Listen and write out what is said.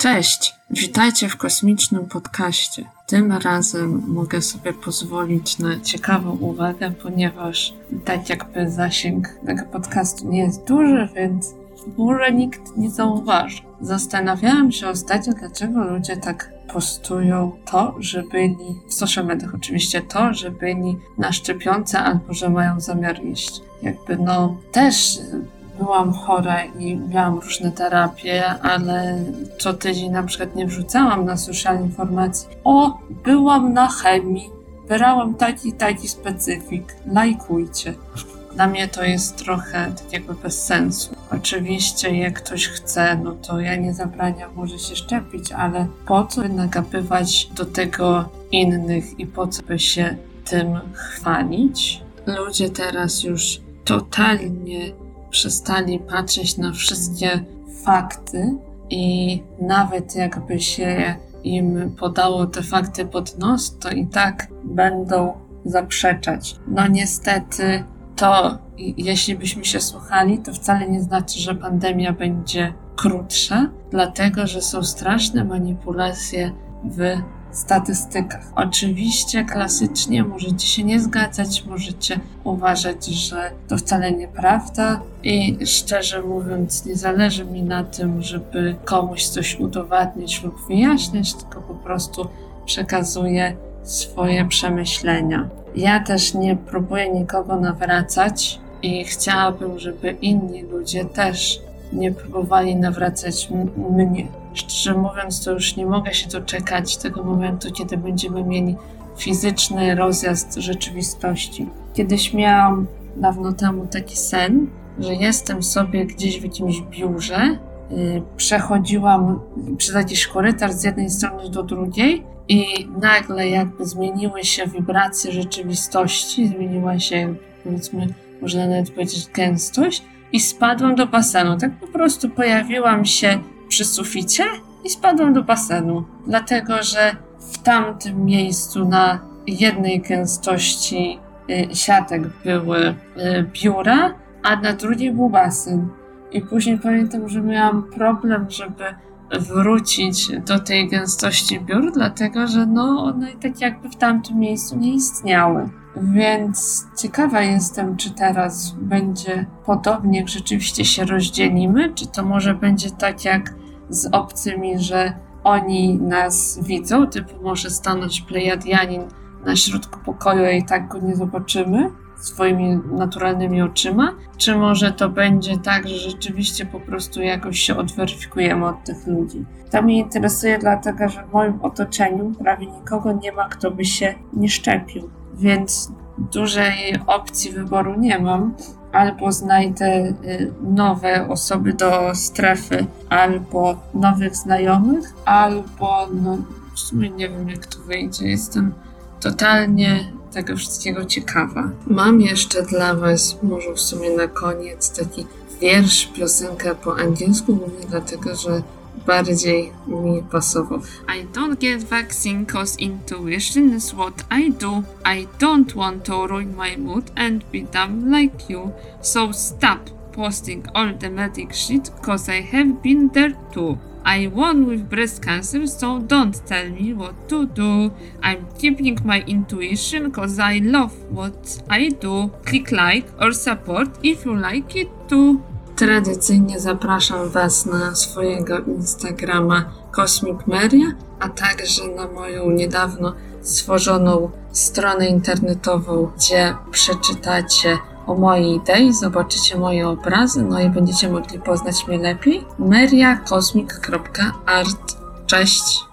Cześć, witajcie w kosmicznym podcaście. Tym razem mogę sobie pozwolić na ciekawą uwagę, ponieważ tak jakby zasięg tego podcastu nie jest duży, więc może nikt nie zauważy. Zastanawiałam się ostatnio, dlaczego ludzie tak postują to, że byli, w social mediach oczywiście, to, że byli na szczepionce albo że mają zamiar iść. Jakby no też byłam chora i miałam różne terapie, ale co tydzień na przykład nie wrzucałam na social informacji. O, byłam na chemii, brałam taki, taki specyfik, lajkujcie. Dla mnie to jest trochę tak jakby bez sensu. Oczywiście, jak ktoś chce, no to ja nie zabraniam, może się szczepić, ale po co nagabywać do tego innych i po co by się tym chwalić? Ludzie teraz już totalnie przestali patrzeć na wszystkie fakty i nawet jakby się im podało te fakty pod nos, to i tak będą zaprzeczać. No niestety to, jeśli byśmy się słuchali, to wcale nie znaczy, że pandemia będzie krótsza, dlatego że są straszne manipulacje w statystykach. Oczywiście klasycznie możecie się nie zgadzać, możecie uważać, że to wcale nieprawda i szczerze mówiąc nie zależy mi na tym, żeby komuś coś udowadniać lub wyjaśniać, tylko po prostu przekazuję swoje przemyślenia. Ja też nie próbuję nikogo nawracać i chciałabym, żeby inni ludzie też nie próbowali nawracać mnie. Szczerze mówiąc, to już nie mogę się doczekać tego momentu, kiedy będziemy mieli fizyczny rozjazd rzeczywistości. Kiedyś miałam dawno temu taki sen, że jestem sobie gdzieś w jakimś biurze, yy, przechodziłam przez jakiś korytarz z jednej strony do drugiej i nagle jakby zmieniły się wibracje rzeczywistości, zmieniła się powiedzmy, można nawet powiedzieć gęstość i spadłam do basenu. Tak po prostu pojawiłam się przy suficie i spadłam do basenu. Dlatego, że w tamtym miejscu na jednej gęstości y, siatek były y, biura, a na drugiej był basen. I później pamiętam, że miałam problem, żeby wrócić do tej gęstości biur, dlatego że no one tak jakby w tamtym miejscu nie istniały. Więc ciekawa jestem, czy teraz będzie podobnie, jak rzeczywiście się rozdzielimy, czy to może będzie tak jak z obcymi, że oni nas widzą, typu może stanąć Plejadianin na środku pokoju i tak go nie zobaczymy swoimi naturalnymi oczyma, czy może to będzie tak, że rzeczywiście po prostu jakoś się odweryfikujemy od tych ludzi. To mnie interesuje dlatego, że w moim otoczeniu prawie nikogo nie ma, kto by się nie szczepił więc dużej opcji wyboru nie mam. Albo znajdę y, nowe osoby do strefy, albo nowych znajomych, albo no w sumie nie wiem jak to wyjdzie. Jestem totalnie tego wszystkiego ciekawa. Mam jeszcze dla Was, może w sumie na koniec, taki wiersz, piosenkę po angielsku, mówię dlatego, że bardziej mi pasował. I don't get vaccine cause intuition is what I do. I don't want to ruin my mood and be dumb like you. So stop posting all the medic shit cause I have been there too. I won with breast cancer, so don't tell me what to do. I'm keeping my intuition cause I love what I do. Click like or support if you like it too. Tradycyjnie zapraszam Was na swojego Instagrama Cosmic Meria, a także na moją niedawno stworzoną stronę internetową, gdzie przeczytacie o mojej idei, zobaczycie moje obrazy, no i będziecie mogli poznać mnie lepiej. meriacosmic.art. Cześć!